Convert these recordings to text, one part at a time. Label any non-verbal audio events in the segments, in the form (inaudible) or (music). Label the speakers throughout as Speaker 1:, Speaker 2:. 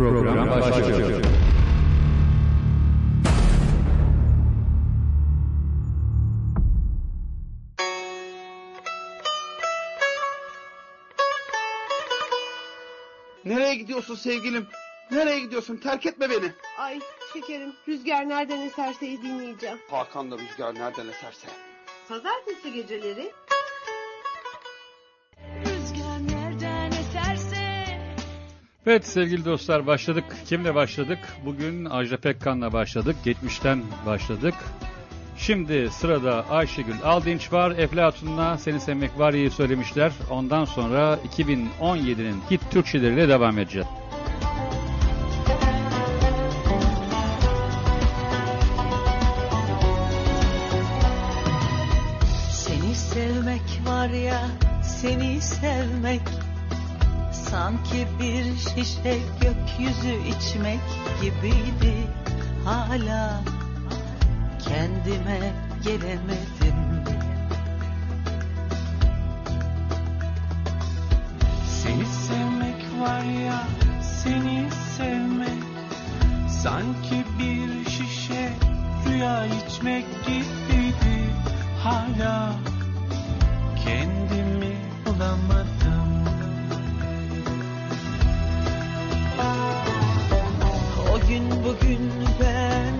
Speaker 1: Program başlıyor.
Speaker 2: Nereye gidiyorsun sevgilim? Nereye gidiyorsun? Terk etme beni.
Speaker 3: Ay şekerim rüzgar nereden eserse dinleyeceğim.
Speaker 2: Hakan'la Rüzgar nereden eserse.
Speaker 3: Pazartesi geceleri
Speaker 1: Evet sevgili dostlar başladık. Kimle başladık? Bugün Ajda Pekkan'la başladık. Geçmişten başladık. Şimdi sırada Ayşegül Aldinç var. Eflatun'la Seni Sevmek Var iyi söylemişler. Ondan sonra 2017'nin hit Türkçeleriyle devam edeceğiz.
Speaker 4: Seni sevmek var ya seni sevmek Sanki bir şişe gökyüzü içmek gibiydi. Hala kendime gelemedim.
Speaker 5: Seni sevmek var ya seni sevmek. Sanki bir şişe rüya içmek gibiydi. Hala kendimi bulamadım
Speaker 4: O gün bugün ben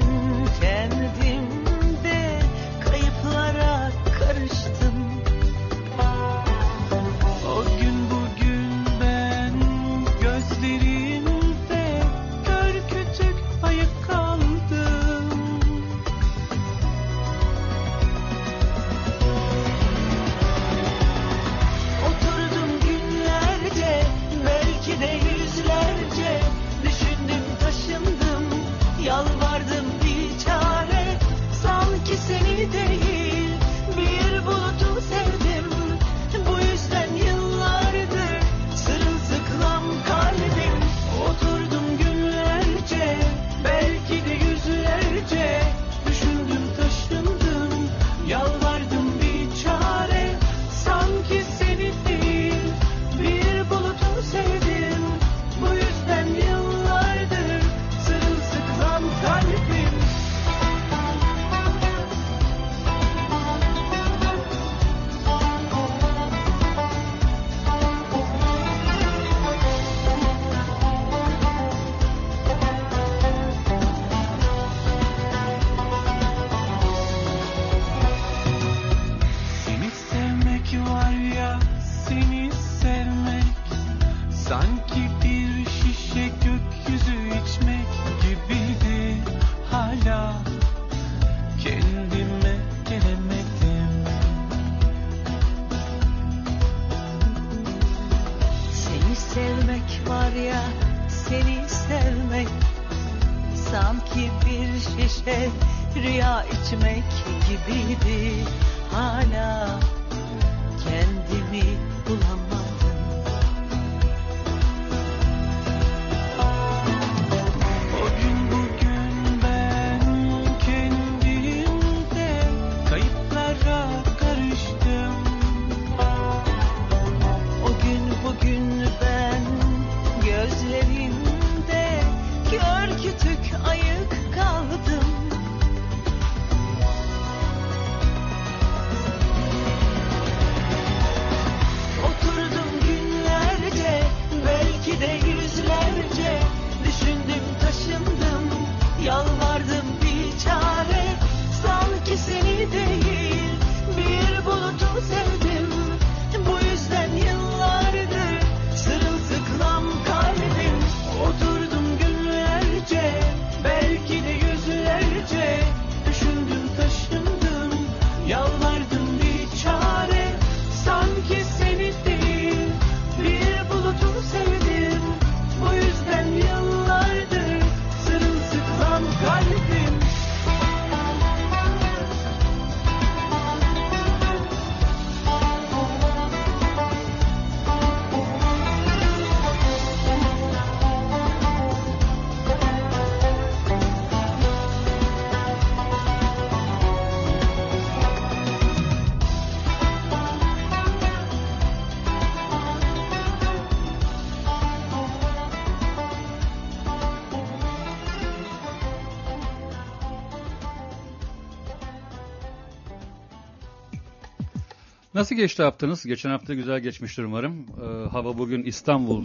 Speaker 1: Nasıl geçti haftanız? Geçen hafta güzel geçmiştir umarım. Ee, hava bugün İstanbul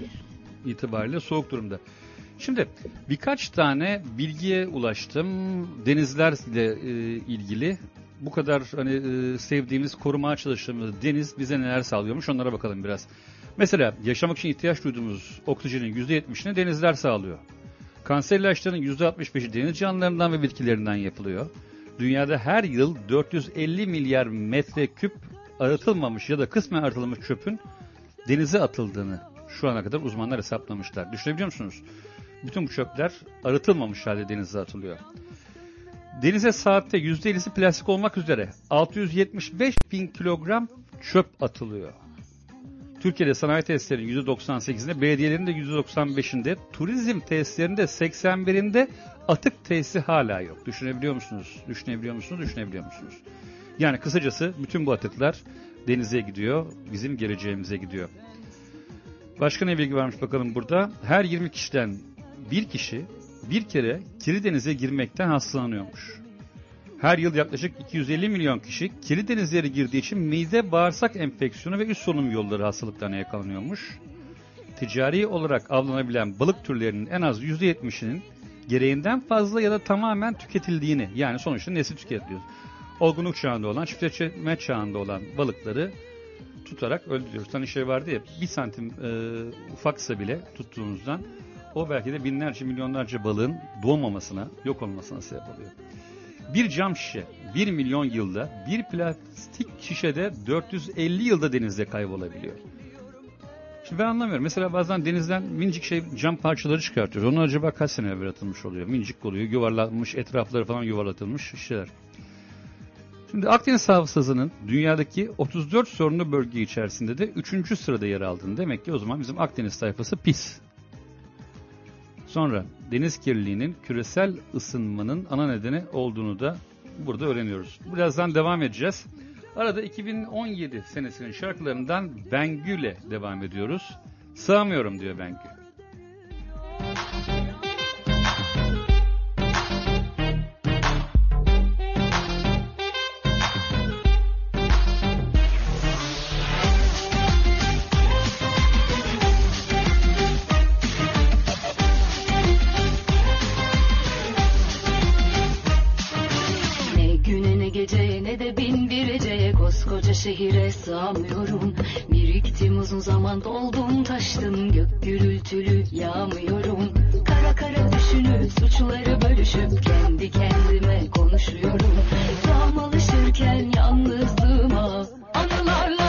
Speaker 1: itibariyle soğuk durumda. Şimdi birkaç tane bilgiye ulaştım. Denizlerle e, ilgili. Bu kadar hani e, sevdiğimiz, korumaya çalıştığımız deniz bize neler sağlıyormuş onlara bakalım biraz. Mesela yaşamak için ihtiyaç duyduğumuz oksijenin %70'ini denizler sağlıyor. Kanser ilaçlarının %65'i deniz canlılarından ve bitkilerinden yapılıyor. Dünyada her yıl 450 milyar metreküp arıtılmamış ya da kısmen arıtılmış çöpün denize atıldığını şu ana kadar uzmanlar hesaplamışlar. Düşünebiliyor musunuz? Bütün bu çöpler arıtılmamış halde denize atılıyor. Denize saatte %50'si plastik olmak üzere 675 bin kilogram çöp atılıyor. Türkiye'de sanayi tesislerinin %98'inde, belediyelerin de %95'inde, turizm tesislerinde 81'inde atık tesisi hala yok. Düşünebiliyor musunuz? Düşünebiliyor musunuz? Düşünebiliyor musunuz? Yani kısacası bütün bu atıklar denize gidiyor, bizim geleceğimize gidiyor. Başka ne bilgi varmış bakalım burada? Her 20 kişiden bir kişi bir kere kirli denize girmekten hastalanıyormuş. Her yıl yaklaşık 250 milyon kişi kirli denizlere girdiği için mide bağırsak enfeksiyonu ve üst solunum yolları hastalıklarına yakalanıyormuş. Ticari olarak avlanabilen balık türlerinin en az %70'inin gereğinden fazla ya da tamamen tüketildiğini yani sonuçta nesli tüketiliyor. Olgunluk çağında olan, çiftleşme çağında olan balıkları tutarak öldürüyoruz. Hani şey vardı ya bir santim e, ufaksa bile tuttuğunuzdan o belki de binlerce milyonlarca balığın doğmamasına, yok olmasına sebep oluyor. Bir cam şişe 1 milyon yılda, bir plastik şişede 450 yılda denizde kaybolabiliyor. Şimdi ben anlamıyorum. Mesela bazen denizden minicik şey cam parçaları çıkartıyoruz. Onlar acaba kaç sene evvel atılmış oluyor? Minicik oluyor, yuvarlanmış, etrafları falan yuvarlatılmış şişeler. Şimdi Akdeniz Havzası'nın dünyadaki 34 sorunlu bölge içerisinde de 3. sırada yer aldığını demek ki o zaman bizim Akdeniz tayfası pis. Sonra deniz kirliliğinin küresel ısınmanın ana nedeni olduğunu da burada öğreniyoruz. Birazdan devam edeceğiz. Arada 2017 senesinin şarkılarından Bengü'le devam ediyoruz. Sığamıyorum diyor Bengü.
Speaker 6: Şehire sığamıyorum. Biriktim uzun zaman doldum taştım gök gürültülü yağmıyorum. Kara kara düşünüp suçları bölüşüp kendi kendime konuşuyorum. Tam alışırken yalnızlığıma anılarla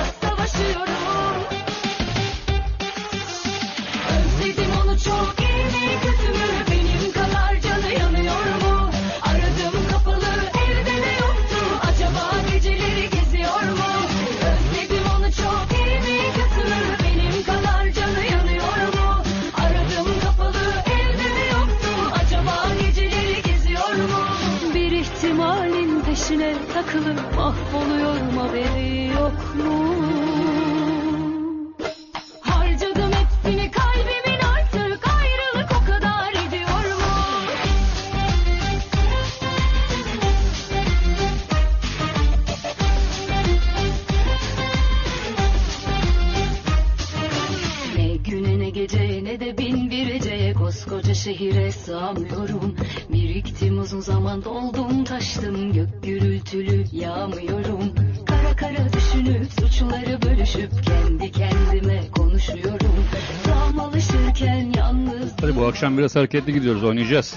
Speaker 6: şehire sığamıyorum Biriktim uzun zaman doldum taştım gök gürültülü yağmıyorum. Kara kara düşünüp suçları bölüşüp kendi kendime konuşuyorum. Tam alışırken yalnız
Speaker 1: Hadi bu akşam biraz hareketli gidiyoruz oynayacağız.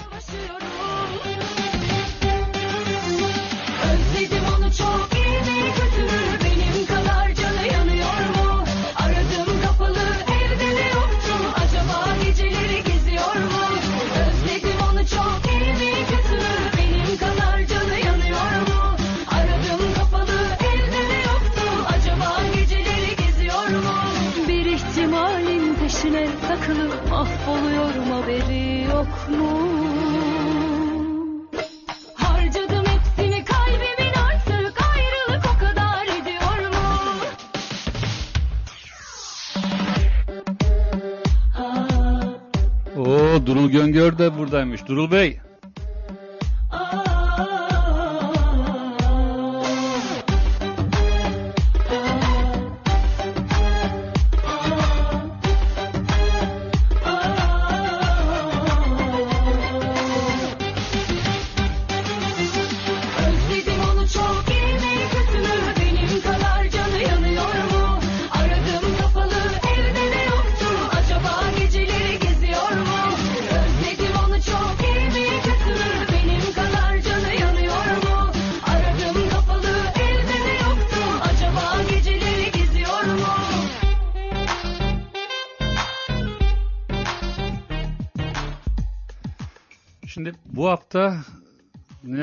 Speaker 1: Durul Göngör de buradaymış. Durul Bey.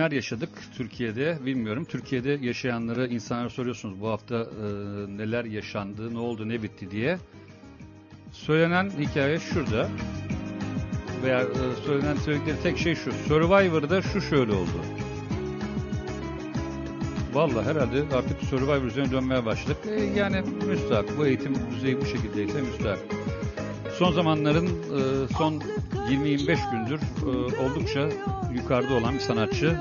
Speaker 1: Neler yaşadık Türkiye'de bilmiyorum. Türkiye'de yaşayanlara insanlara soruyorsunuz bu hafta e, neler yaşandı, ne oldu, ne bitti diye. Söylenen hikaye şurada. Veya e, söylenen söyledikleri tek şey şu. Survivor'da şu şöyle oldu. Vallahi herhalde artık Survivor üzerine dönmeye başladık. E, yani müstahak. Bu eğitim düzeyi bu şekildeyse müstahak. Son zamanların e, son 20-25 gündür e, oldukça yukarıda olan bir sanatçı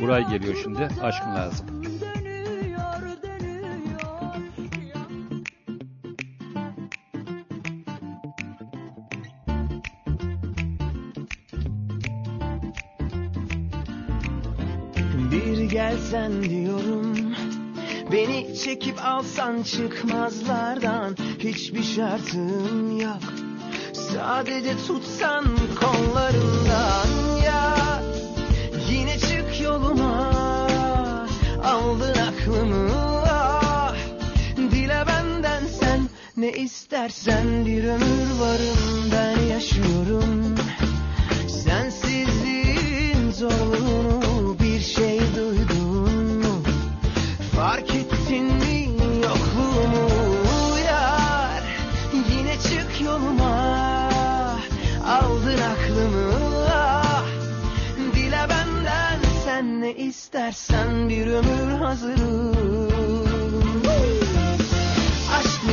Speaker 1: Buray geliyor şimdi. Aşkın lazım.
Speaker 7: Çekip alsan çıkmazlardan Hiçbir şartım yok Sadece tutsan kollarından ya Yine çık yoluma Aldın aklımı ah. Dile benden sen ne istersen Bir ömür varım ben yaşıyorum istersen bir ömür hazırım. Aşk mı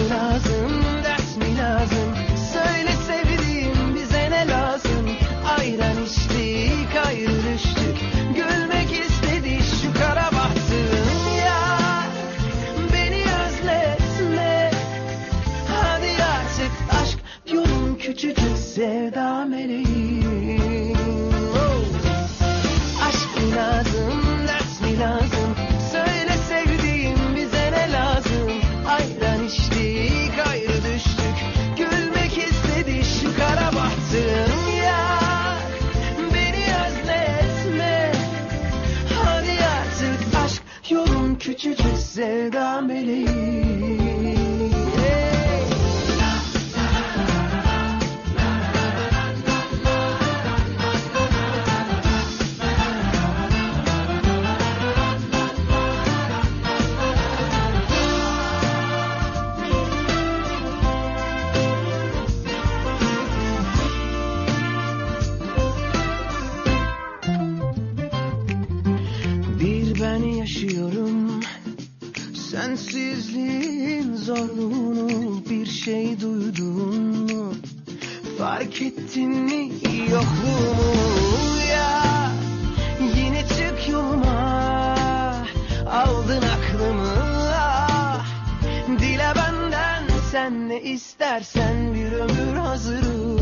Speaker 7: sen ne istersen bir ömür hazırım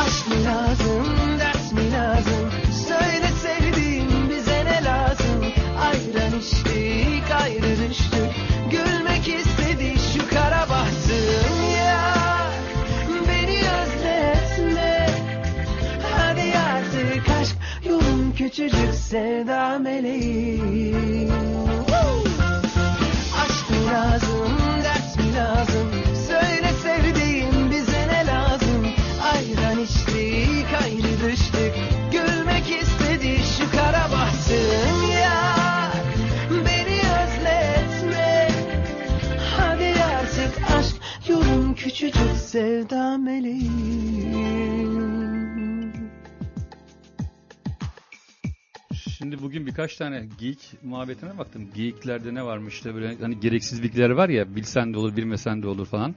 Speaker 7: Aşk mı lazım, ders mi lazım? Söyle sevdiğim bize ne lazım? Ayran içtik, ayrı. Gülmek istedi şu kara bahtım ya. Beni özletme. Hadi artık aşk yolun küçücük sevda meleğim. Mı lazım, ders mi lazım? Söyle sevdiğim bize ne lazım? Ayran içtik, ayrı düştük. Gülmek istedi şu kara bahtım ya. Beni özletme. Hadi artık aşk yolun küçücük sevda meleğim.
Speaker 1: Şimdi bugün birkaç tane geyik muhabbetine baktım. Geyiklerde ne varmış işte böyle hani gereksiz bilgiler var ya bilsen de olur bilmesen de olur falan.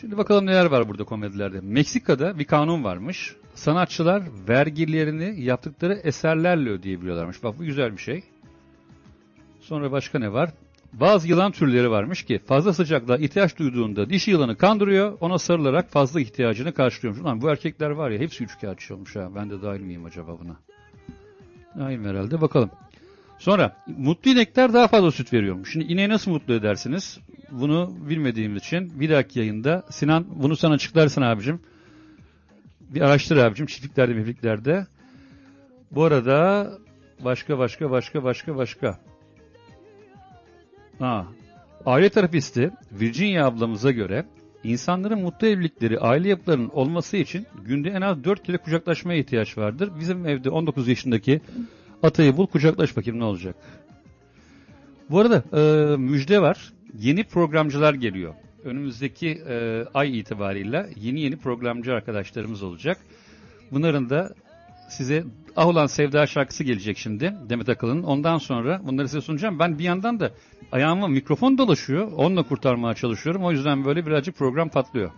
Speaker 1: Şimdi bakalım neler var burada komedilerde. Meksika'da bir kanun varmış. Sanatçılar vergilerini yaptıkları eserlerle ödeyebiliyorlarmış. Bak bu güzel bir şey. Sonra başka ne var? Bazı yılan türleri varmış ki fazla sıcaklığa ihtiyaç duyduğunda dişi yılanı kandırıyor, ona sarılarak fazla ihtiyacını karşılıyormuş. Ulan bu erkekler var ya hepsi üçkağıtçı olmuş ha. Ben de dahil miyim acaba buna? Dahilim herhalde. Bakalım. Sonra mutlu inekler daha fazla süt veriyormuş. Şimdi ineği nasıl mutlu edersiniz? Bunu bilmediğimiz için bir dahaki yayında Sinan bunu sana açıklarsın abicim. Bir araştır abicim çiftliklerde mevliklerde. Bu arada başka başka başka başka başka. Ha. Aile terapisti Virginia ablamıza göre
Speaker 8: İnsanların mutlu evlilikleri, aile yapılarının olması için günde en az 4 kere kucaklaşmaya ihtiyaç vardır. Bizim evde 19 yaşındaki Atay'ı bul kucaklaş bakayım ne olacak. Bu arada e, müjde var. Yeni programcılar geliyor. Önümüzdeki e, ay itibariyle yeni yeni programcı arkadaşlarımız olacak. Bunların da size Ah Ulan Sevda şarkısı gelecek şimdi Demet Akalın'ın. Ondan sonra bunları size sunacağım. Ben bir yandan da ayağıma mikrofon dolaşıyor. Onunla kurtarmaya çalışıyorum. O yüzden böyle birazcık program patlıyor.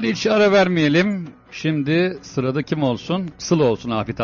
Speaker 8: Hadi hiç ara vermeyelim. Şimdi sırada kim olsun? Sıla olsun Afet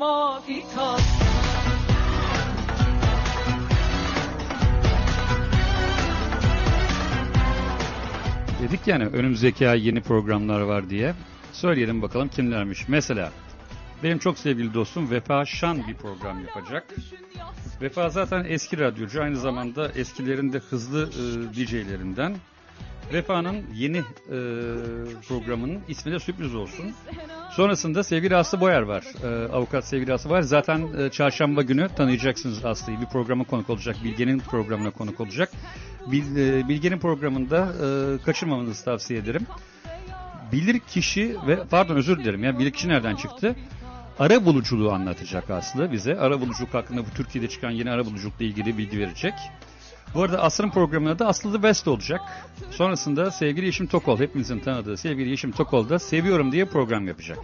Speaker 6: benziyor mafita
Speaker 1: Dedik yani önümüzdeki ay yeni programlar var diye. Söyleyelim bakalım kimlermiş. Mesela benim çok sevgili dostum Vefa Şan bir program yapacak. Vefa zaten eski radyocu aynı zamanda eskilerin de hızlı e, DJ'lerinden. Vefa'nın yeni e, programının ismi de sürpriz olsun. Sonrasında sevgili Aslı Boyer var. E, avukat sevgili Aslı Boyer. Zaten e, çarşamba günü tanıyacaksınız Aslı'yı. Bir programa konuk olacak. Bilge'nin programına konuk olacak. Bil, e, Bilge'nin programında e, kaçırmamanızı tavsiye ederim. Bilir kişi ve pardon özür dilerim ya bilir kişi nereden çıktı? Ara buluculuğu anlatacak Aslı bize. Ara buluculuk hakkında bu Türkiye'de çıkan yeni ara buluculukla ilgili bilgi verecek. Bu arada Aslı'nın programında da Aslı the Best olacak. Sonrasında sevgili Yeşim Tokol, hepinizin tanıdığı sevgili Yeşim Tokol da Seviyorum diye program yapacak.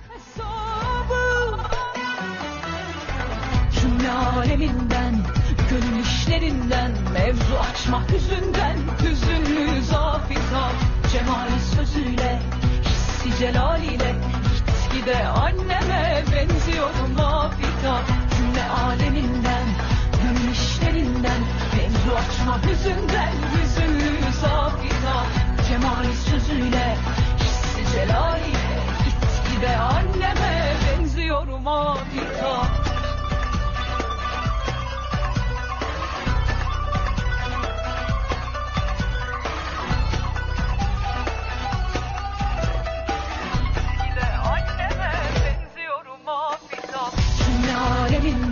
Speaker 6: aleminden Gönül işlerinden Mevzu açma hüzünden Hüzünlü zafita Cemali sözüyle Hissi celaliyle Gitgide anneme benziyor mafita Cümle aleminden açma hüzünden Hüzünlü zafita Cemali sözüyle Hissi celaliyle mafita Gitgide anneme benziyorum Gönül işlerinden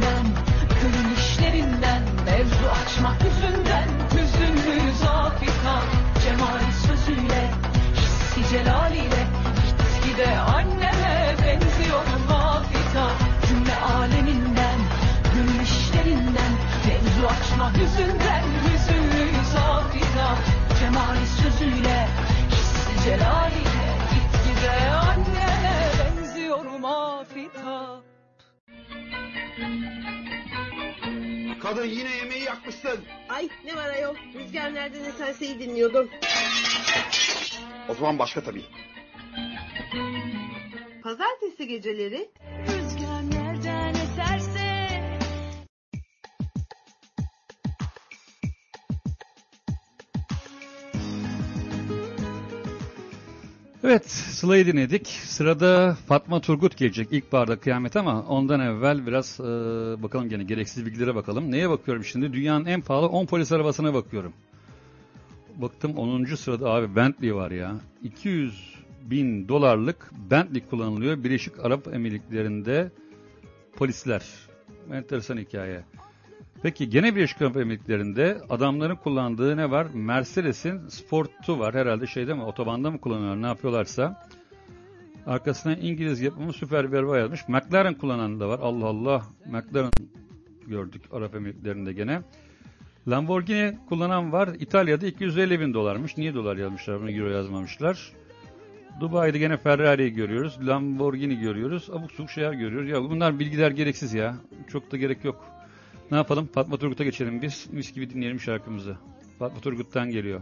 Speaker 6: Mevzu açma hüzünden Hüzünlü zafita Cemali sözüyle Hissi celaliyle Gitgide anneme benziyorum mafita Cümle aleminden Gönül işlerinden Mevzu açma hüzünden Hüzünlü zafita Cemali sözüyle Hissi celaliyle
Speaker 2: Kadın yine yemeği yakmışsın.
Speaker 3: Ay ne var ayol. Rüzgar nereden eserse iyi dinliyordum.
Speaker 2: O zaman başka tabii.
Speaker 3: Pazartesi geceleri
Speaker 1: Evet Sıla'yı dinledik. Sırada Fatma Turgut gelecek ilk barda kıyamet ama ondan evvel biraz e, bakalım gene gereksiz bilgilere bakalım. Neye bakıyorum şimdi? Dünyanın en pahalı 10 polis arabasına bakıyorum. Baktım 10. sırada abi Bentley var ya. 200 bin dolarlık Bentley kullanılıyor Birleşik Arap Emirlikleri'nde polisler. Enteresan hikaye. Peki gene Birleşik Arap Emirlikleri'nde adamların kullandığı ne var? Mercedes'in Sport'u var herhalde şeyde mi otobanda mı kullanıyorlar ne yapıyorlarsa. Arkasına İngiliz yapımı süper araba yazmış. McLaren kullanan da var. Allah Allah. McLaren gördük Arap Emirlikleri'nde gene. Lamborghini kullanan var. İtalya'da 250 bin dolarmış. Niye dolar yazmışlar bunu euro yazmamışlar. Dubai'de gene Ferrari'yi görüyoruz. Lamborghini görüyoruz. Abuk subuk şeyler görüyoruz. Ya bunlar bilgiler gereksiz ya. Çok da gerek yok. Ne yapalım? Fatma Turgut'a geçelim biz. Mis gibi dinleyelim şarkımızı. Fatma Turgut'tan geliyor.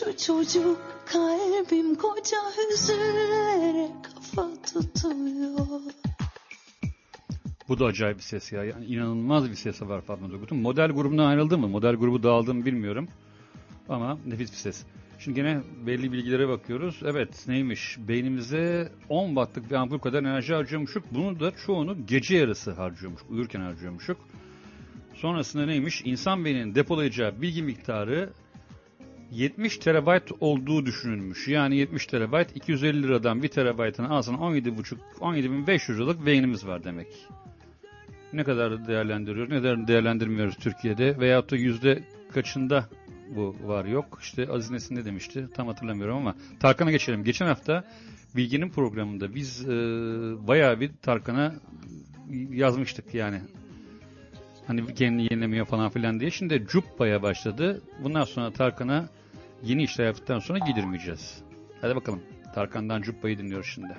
Speaker 6: Şu çocuk kalbim koca hüzünlere kafa tutuyor
Speaker 1: Bu da acayip bir ses ya. Yani inanılmaz bir sesi var Fatma Durgut'un. Model grubundan ayrıldı mı? Model grubu dağıldı mı bilmiyorum. Ama nefis bir ses. Şimdi gene belli bilgilere bakıyoruz. Evet neymiş? Beynimize 10 wattlık bir ampul kadar enerji harcıyormuşuk. Bunu da çoğunu gece yarısı harcıyormuş. Uyurken harcıyormuşuk. Sonrasında neymiş? İnsan beyninin depolayacağı bilgi miktarı 70 terabayt olduğu düşünülmüş. Yani 70 terabayt 250 liradan 1 terabaytını alsan 17,5 17.500 liralık beynimiz var demek. Ne kadar değerlendiriyoruz, ne kadar değerlendirmiyoruz Türkiye'de veyahut da yüzde kaçında bu var yok. İşte Aziz Nesin ne demişti tam hatırlamıyorum ama Tarkan'a geçelim. Geçen hafta Bilgi'nin programında biz e, bayağı bir Tarkan'a yazmıştık yani. Hani kendini yenilemiyor falan filan diye. Şimdi Cuppa'ya başladı. Bundan sonra Tarkan'a yeni işler yaptıktan sonra giydirmeyeceğiz. Hadi bakalım. Tarkan'dan Cuppa'yı dinliyoruz şimdi.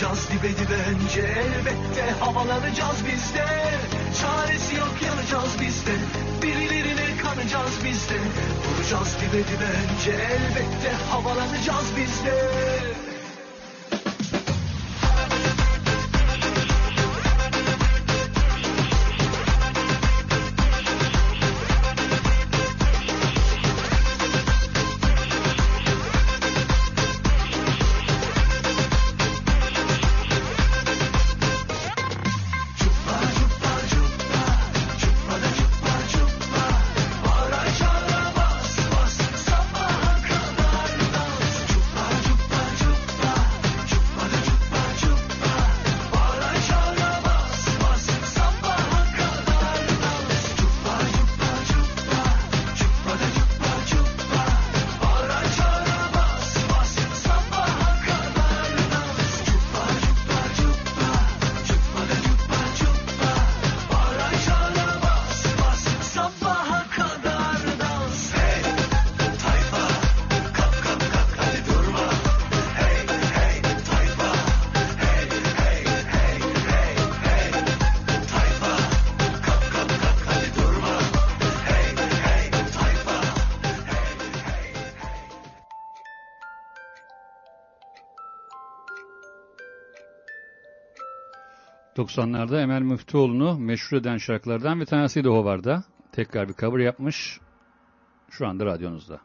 Speaker 5: Vuracağız dibe dibe önce elbette Havalanacağız biz de. Çaresi yok yanacağız biz de. Birilerine kanacağız biz de. Vuracağız dibe dibe önce elbette Havalanacağız biz de
Speaker 6: 90'larda Emel Müftüoğlu'nu meşhur eden şarkılardan bir tanesiydi Hovar'da. Tekrar bir cover yapmış. Şu anda radyonuzda.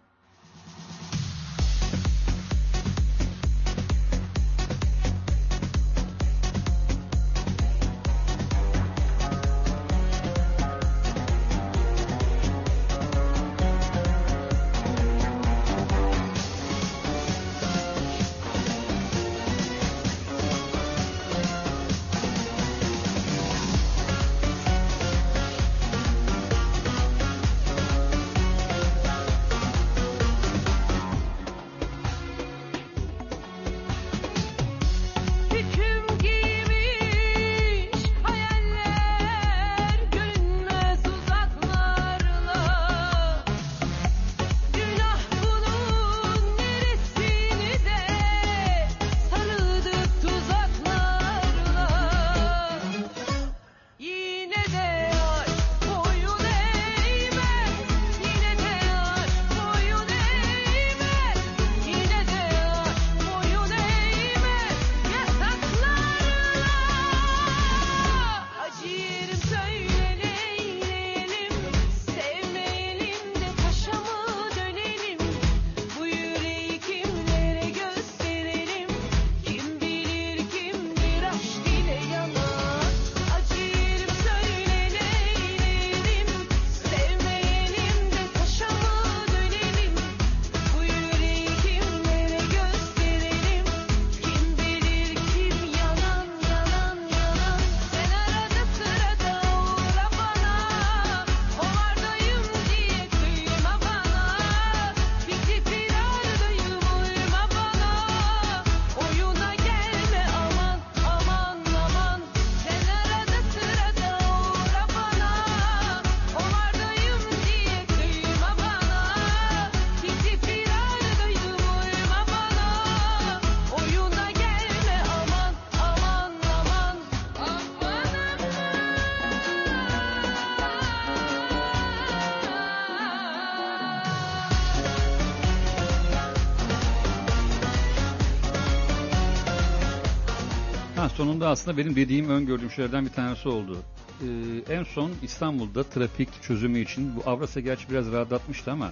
Speaker 6: Sonunda aslında benim dediğim öngördüğüm şeylerden bir tanesi oldu. Ee, en son İstanbul'da trafik çözümü için bu Avrasya gerçi biraz rahatlatmıştı ama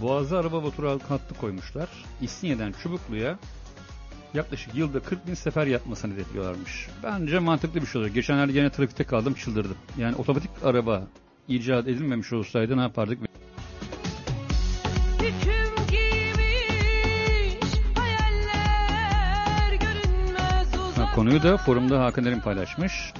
Speaker 6: Boğaz'a araba vapuru hattı koymuşlar. İstinye'den Çubuklu'ya yaklaşık yılda 40 bin sefer yapmasını hedefliyorlarmış. Bence mantıklı bir şey olur. Geçenlerde gene trafikte kaldım çıldırdım. Yani otomatik araba icat edilmemiş olsaydı ne yapardık? Konuyu da forumda Hakan Erim paylaşmış.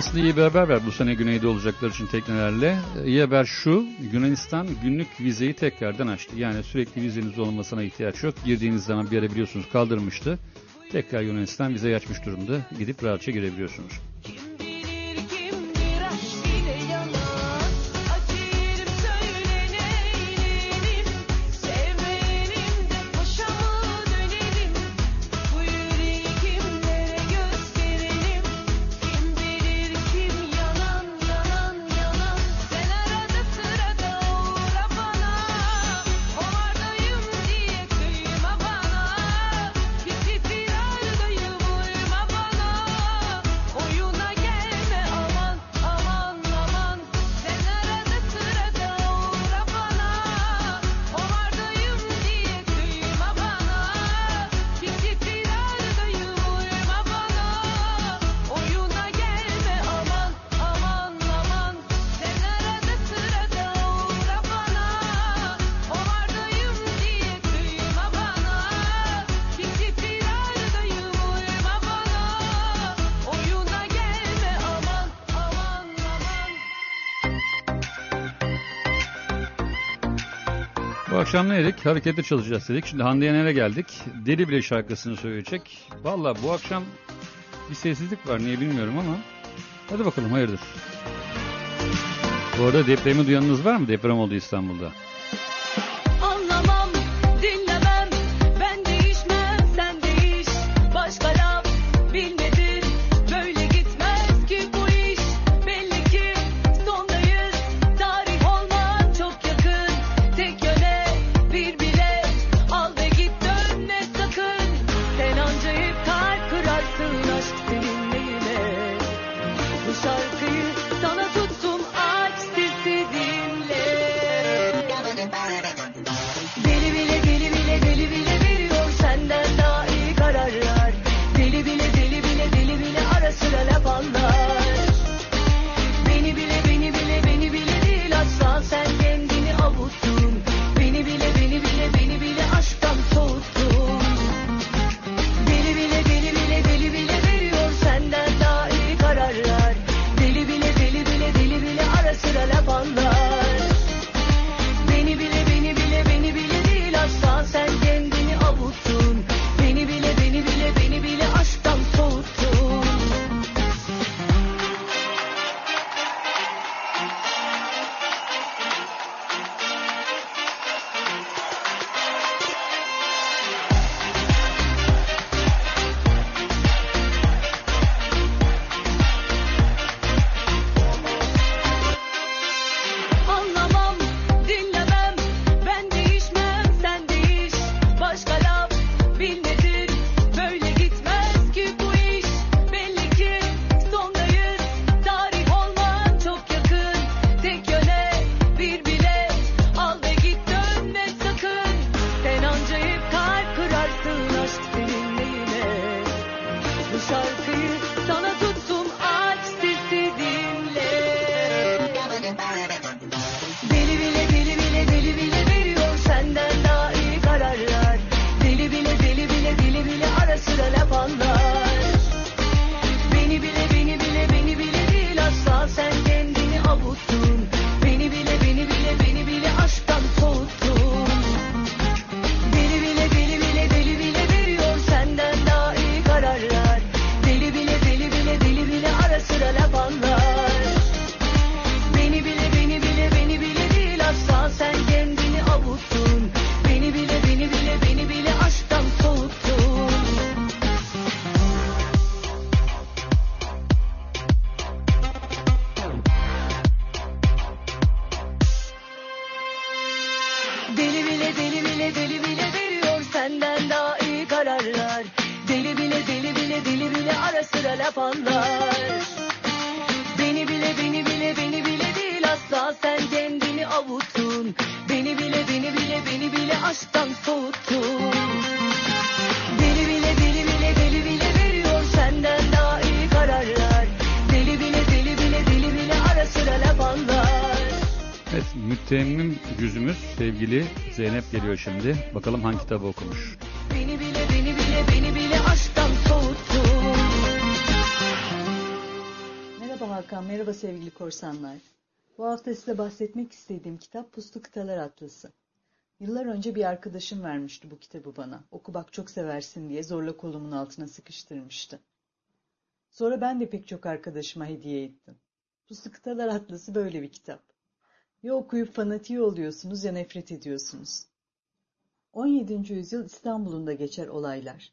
Speaker 6: aslında iyi bir haber bu sene güneyde olacaklar için teknelerle. Ee, iyi haber şu, Yunanistan günlük vizeyi tekrardan açtı. Yani sürekli vizeniz olmasına ihtiyaç yok. Girdiğiniz zaman bir ara biliyorsunuz kaldırmıştı. Tekrar Yunanistan vizeyi açmış durumda. Gidip rahatça girebiliyorsunuz. akşam ne dedik? Harekete çalışacağız dedik. Şimdi Hande Yener'e geldik. Deli Bile şarkısını söyleyecek. Valla bu akşam bir sessizlik var niye bilmiyorum ama. Hadi bakalım hayırdır. Bu arada depremi duyanınız var mı? Deprem oldu İstanbul'da. şimdi. Bakalım hangi kitabı okumuş.
Speaker 9: Beni bile beni bile beni bile aşktan soğuttun.
Speaker 10: Merhaba Hakan, merhaba sevgili korsanlar. Bu hafta size bahsetmek istediğim kitap Puslu Kıtalar Atlası. Yıllar önce bir arkadaşım vermişti bu kitabı bana. Oku bak çok seversin diye zorla kolumun altına sıkıştırmıştı. Sonra ben de pek çok arkadaşıma hediye ettim. Puslu Kıtalar Atlası böyle bir kitap. Ya okuyup fanatiği oluyorsunuz ya nefret ediyorsunuz. 17. yüzyıl İstanbul'unda geçer olaylar.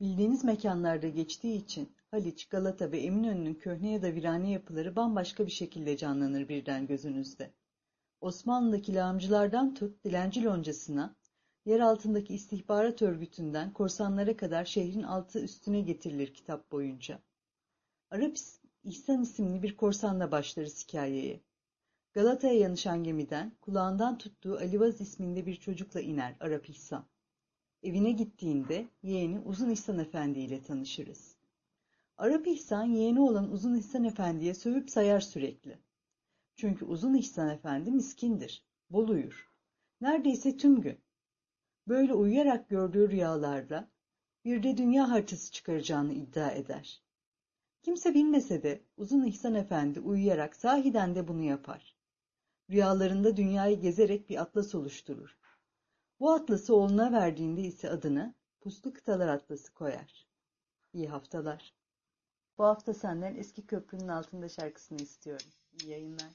Speaker 10: Bildiğiniz mekanlarda geçtiği için Haliç, Galata ve Eminönü'nün köhne ya da virane yapıları bambaşka bir şekilde canlanır birden gözünüzde. Osmanlı'daki lağımcılardan tut, dilenci loncasına, yer altındaki istihbarat örgütünden korsanlara kadar şehrin altı üstüne getirilir kitap boyunca. Arap İhsan isimli bir korsanla başlarız hikayeye. Galata'ya yanışan gemiden kulağından tuttuğu Alivaz isminde bir çocukla iner Arap İhsan. Evine gittiğinde yeğeni Uzun İhsan Efendi ile tanışırız. Arap İhsan yeğeni olan Uzun İhsan Efendi'ye sövüp sayar sürekli. Çünkü Uzun İhsan Efendi miskindir, bol uyur. Neredeyse tüm gün. Böyle uyuyarak gördüğü rüyalarla bir de dünya haritası çıkaracağını iddia eder. Kimse bilmese de Uzun İhsan Efendi uyuyarak sahiden de bunu yapar. Rüyalarında dünyayı gezerek bir atlas oluşturur. Bu atlası oğluna verdiğinde ise adını Puslu Kıtalar Atlası koyar. İyi haftalar. Bu hafta senden Eski Köprünün Altında şarkısını istiyorum. İyi yayınlar.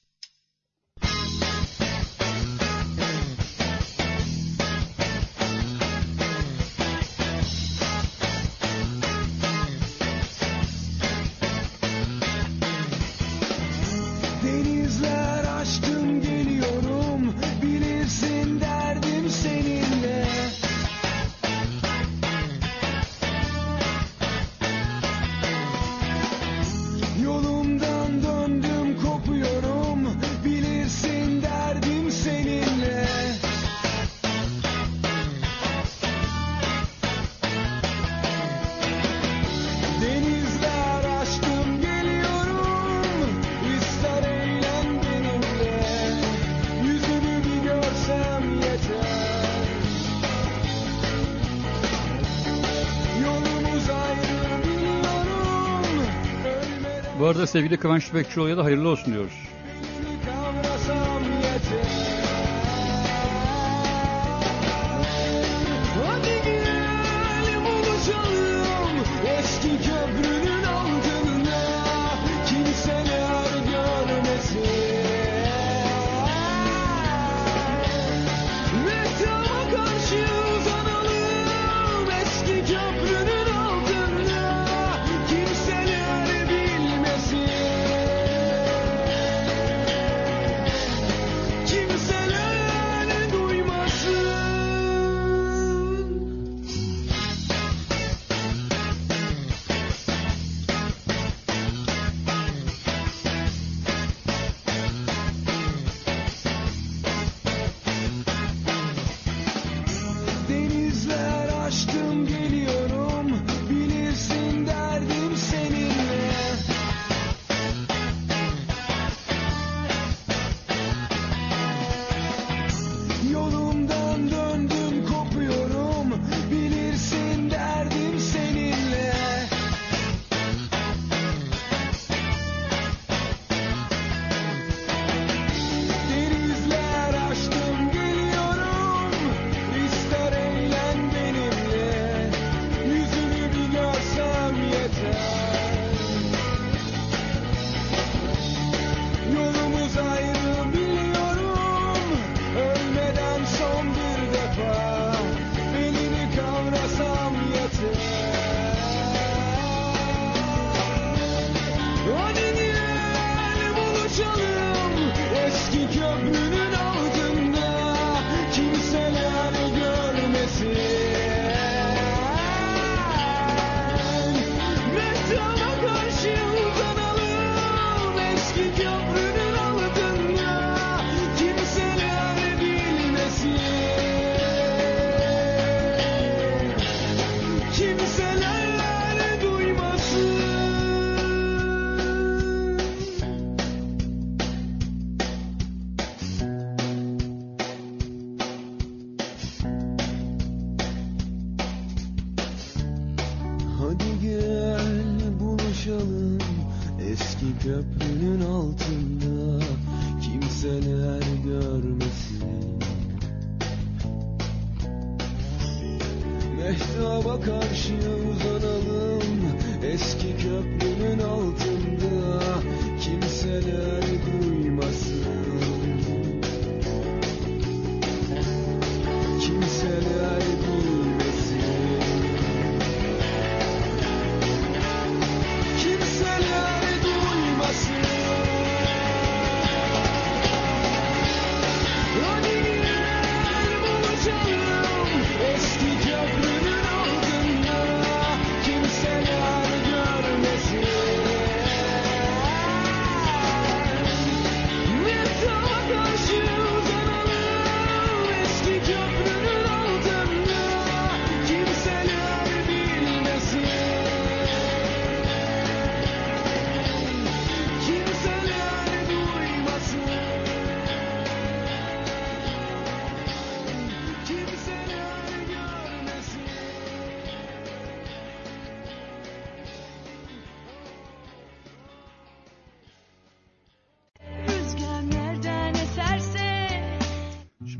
Speaker 1: Ölmeden
Speaker 11: Bu arada sevgili Kıvanç Tüfekçioğlu'ya da hayırlı olsun diyoruz.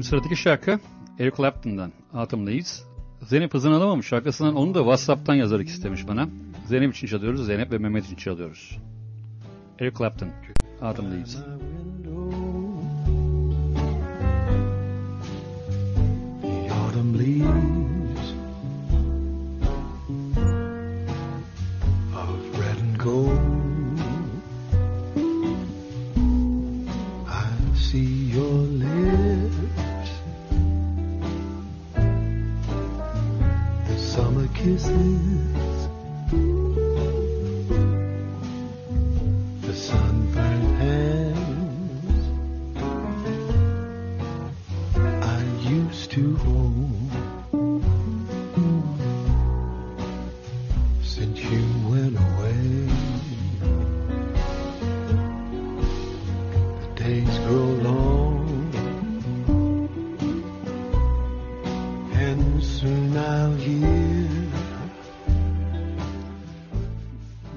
Speaker 1: Sıradaki şarkı Eric Clapton'dan Autumn'dayız. Zeynep hızını alamamış şarkısından onu da Whatsapp'tan yazarak istemiş bana. Zeynep için çalıyoruz, Zeynep ve Mehmet için çalıyoruz. Eric Clapton, Autumn'dayız.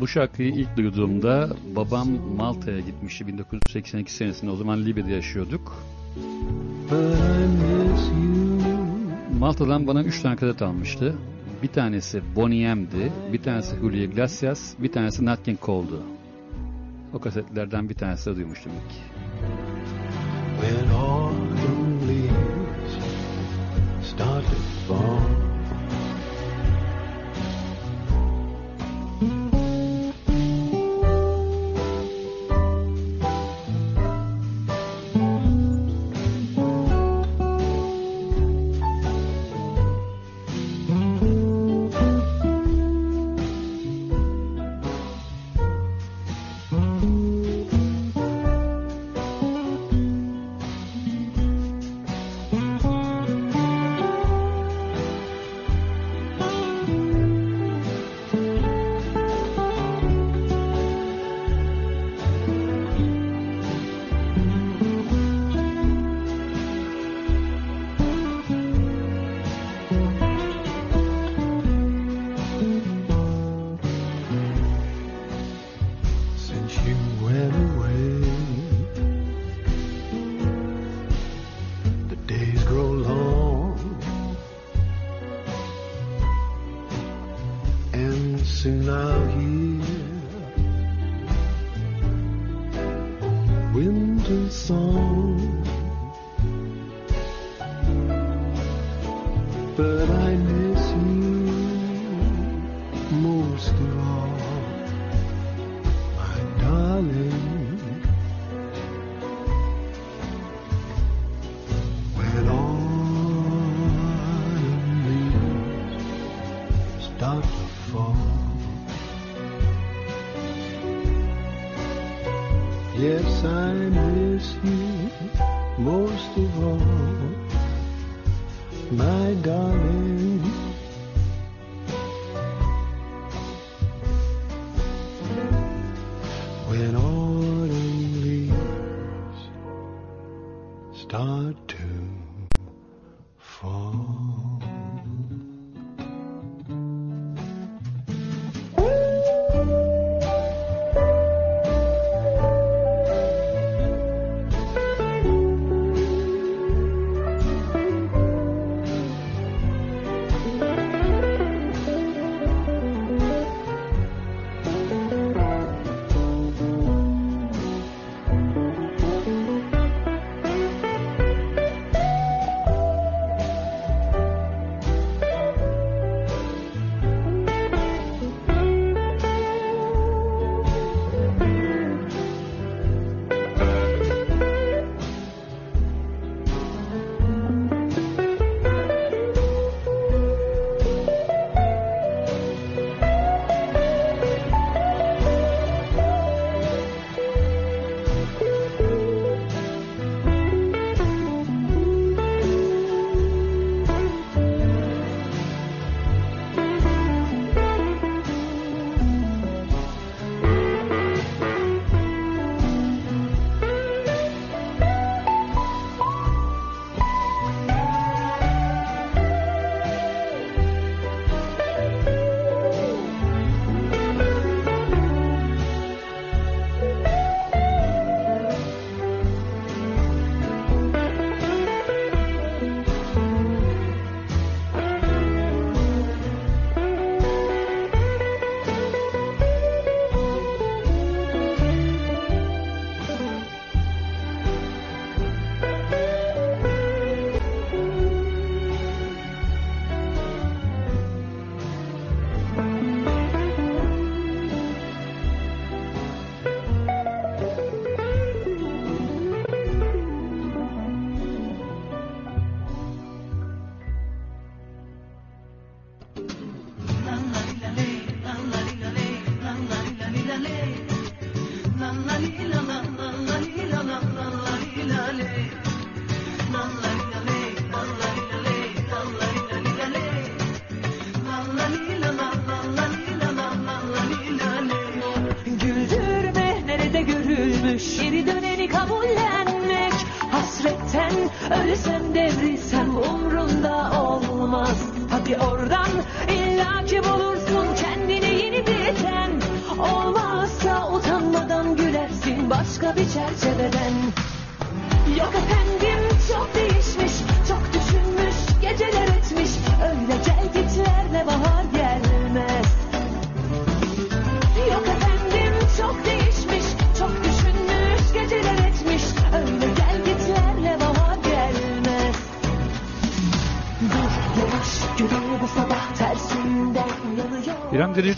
Speaker 1: Bu şarkıyı ilk duyduğumda babam Malta'ya gitmişti 1982 senesinde. O zaman Libya'da yaşıyorduk. Malta'dan bana 3 tane kaset almıştı. Bir tanesi Boney M'di, bir tanesi Julio Iglesias, bir tanesi Nat King Cole'du. O kasetlerden bir tanesi de duymuştum ilk.
Speaker 12: When autumn leaves start to fall.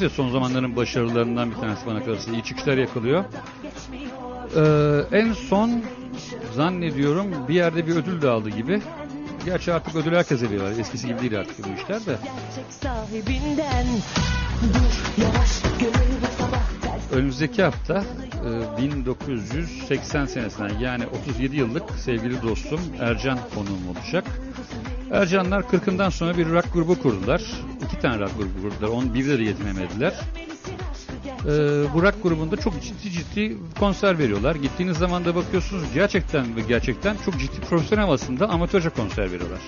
Speaker 1: De son zamanların başarılarından bir tanesi bana kalırsa. iyi çıkışlar yakalıyor. Ee, en son zannediyorum bir yerde bir ödül de aldı gibi. Gerçi artık ödül herkes veriyorlar. Eskisi gibi değil artık bu işler de. Önümüzdeki hafta e, 1980 senesinden yani 37 yıllık sevgili dostum Ercan konuğum olacak. Ercanlar 40'ından sonra bir rock grubu kurdular. İki tane rock grubu kurdular. Onu bir de yetinemediler. Ee, bu rock grubunda çok ciddi ciddi konser veriyorlar. Gittiğiniz zaman da bakıyorsunuz gerçekten ve gerçekten çok ciddi profesyonel havasında amatörce konser veriyorlar.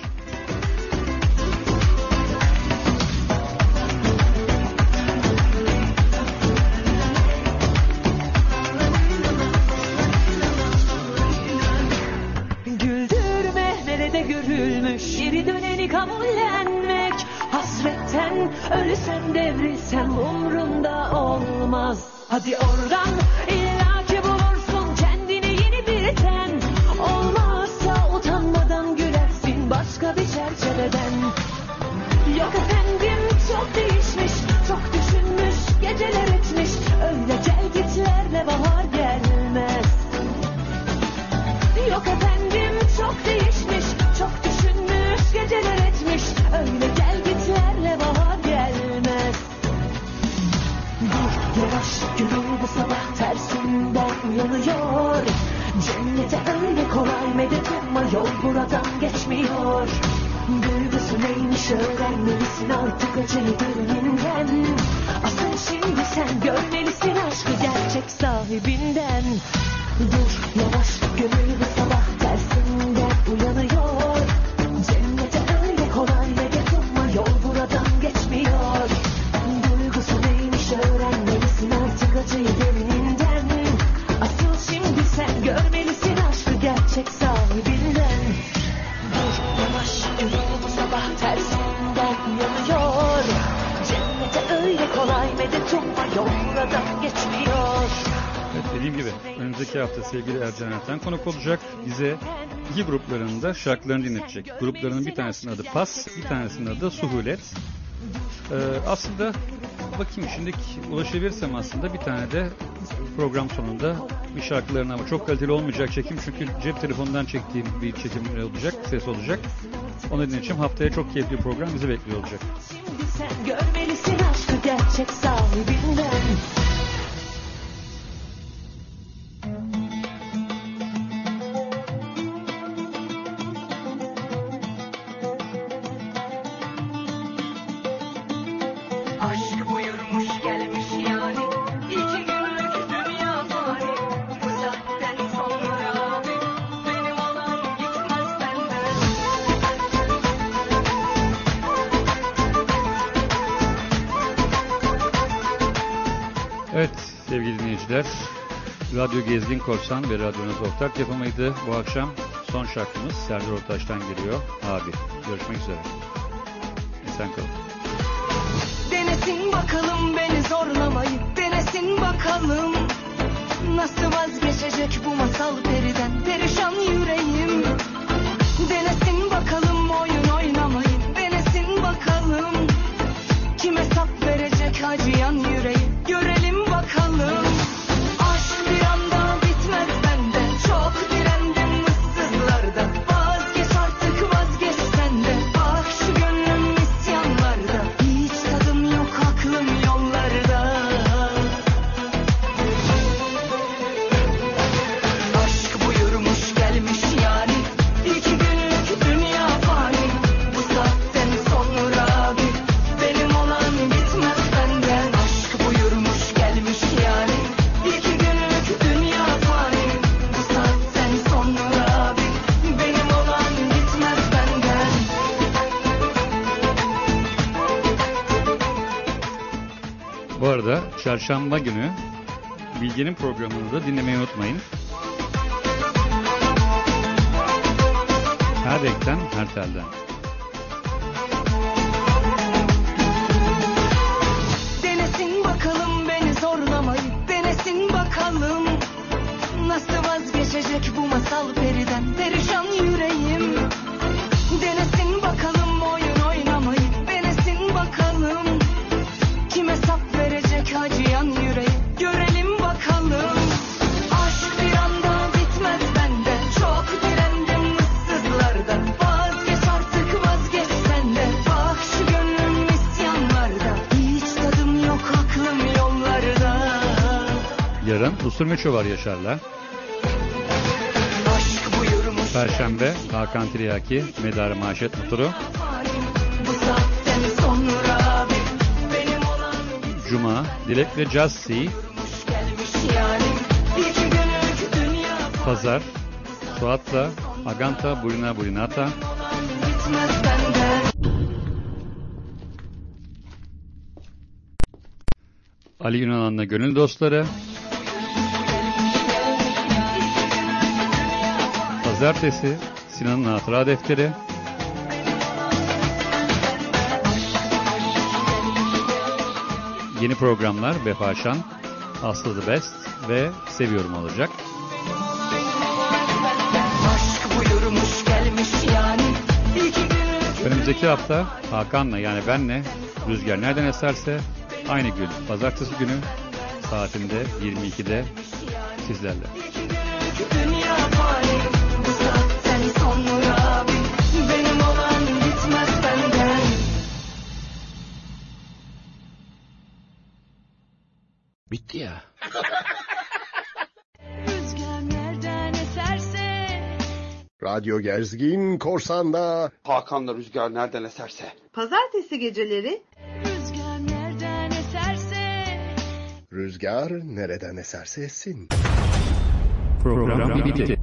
Speaker 6: Ölsem devrilsem umrumda olmaz. Hadi oradan illaki bulursun kendine yeni bir ten Olmazsa utanmadan gülersin başka bir çerçeveden. Yok efendim çok değişmiş, çok düşünmüş, geceler etmiş. Öyle gel gitlerle bahar gelmez. Yok efendim çok değişmiş, uyanıyor Cennete öyle kolay medet umma yol buradan geçmiyor. Duygusu neymiş öğrenmelisin artık acıyı derinden Asıl şimdi sen görmelisin aşkı gerçek sahibinden. Dur yavaş gönül bu geçmiyor
Speaker 1: Evet dediğim gibi önümüzdeki hafta sevgili Ercan Erten konuk olacak. Bize iki gruplarının da şarkılarını dinletecek. Gruplarının bir tanesinin adı Pas, bir tanesinin adı Suhulet. Ee, aslında bakayım şimdilik ulaşabilirsem aslında bir tane de program sonunda bir şarkılarını ama çok kaliteli olmayacak çekim çünkü cep telefonundan çektiğim bir çekim olacak, ses olacak. Onu dinleyeceğim. Haftaya çok keyifli bir program bizi bekliyor olacak.
Speaker 6: Şimdi sen aşkı gerçek sahibinden
Speaker 1: dinleyiciler, Radyo Gezgin Korsan ve Radyonuz Ortak yapımıydı. Bu akşam son şarkımız Serdar Ortaç'tan geliyor. Abi, görüşmek üzere. Esen kalın.
Speaker 7: Denesin bakalım beni zorlamayı Denesin bakalım Nasıl vazgeçecek bu masal periden Perişan yüreğim
Speaker 1: çarşamba günü Bilge'nin programını da dinlemeyi unutmayın. Her renkten, her telden.
Speaker 6: Verecek acıyan yüreği Görelim bakalım. Aşk bir anda bitmez bende. Çok direndim ıssızlarda. Vazgeç artık vazgeç sen de Bak şu gönlüm isyanlarda. Hiç tadım yok aklım yollarda.
Speaker 1: Yarın Usul Meço var Yaşar'la. Perşembe Hakan Tiryaki, Medarı Maşet Mutlu. Cuma Dilek ve
Speaker 6: dünya
Speaker 1: Pazar Suat'la Aganta Burina Burinata. Ali Yunan'la Gönül Dostları. Pazartesi Sinan'ın Hatıra Defteri. Yeni programlar Vefa Şan, Aslı The Best ve Seviyorum olacak. Önümüzdeki hafta Hakan'la yani benle Rüzgar nereden eserse aynı gün pazartesi günü saatinde 22'de sizlerle.
Speaker 12: Bitti ya. (laughs)
Speaker 4: Rüzgar nereden eserse
Speaker 13: Radyo Gezgin Korsan'da
Speaker 2: Hakan'la rüzgar nereden eserse.
Speaker 3: Pazartesi geceleri
Speaker 4: Rüzgar nereden eserse
Speaker 13: Rüzgar nereden eserse essin.
Speaker 1: Program bitti.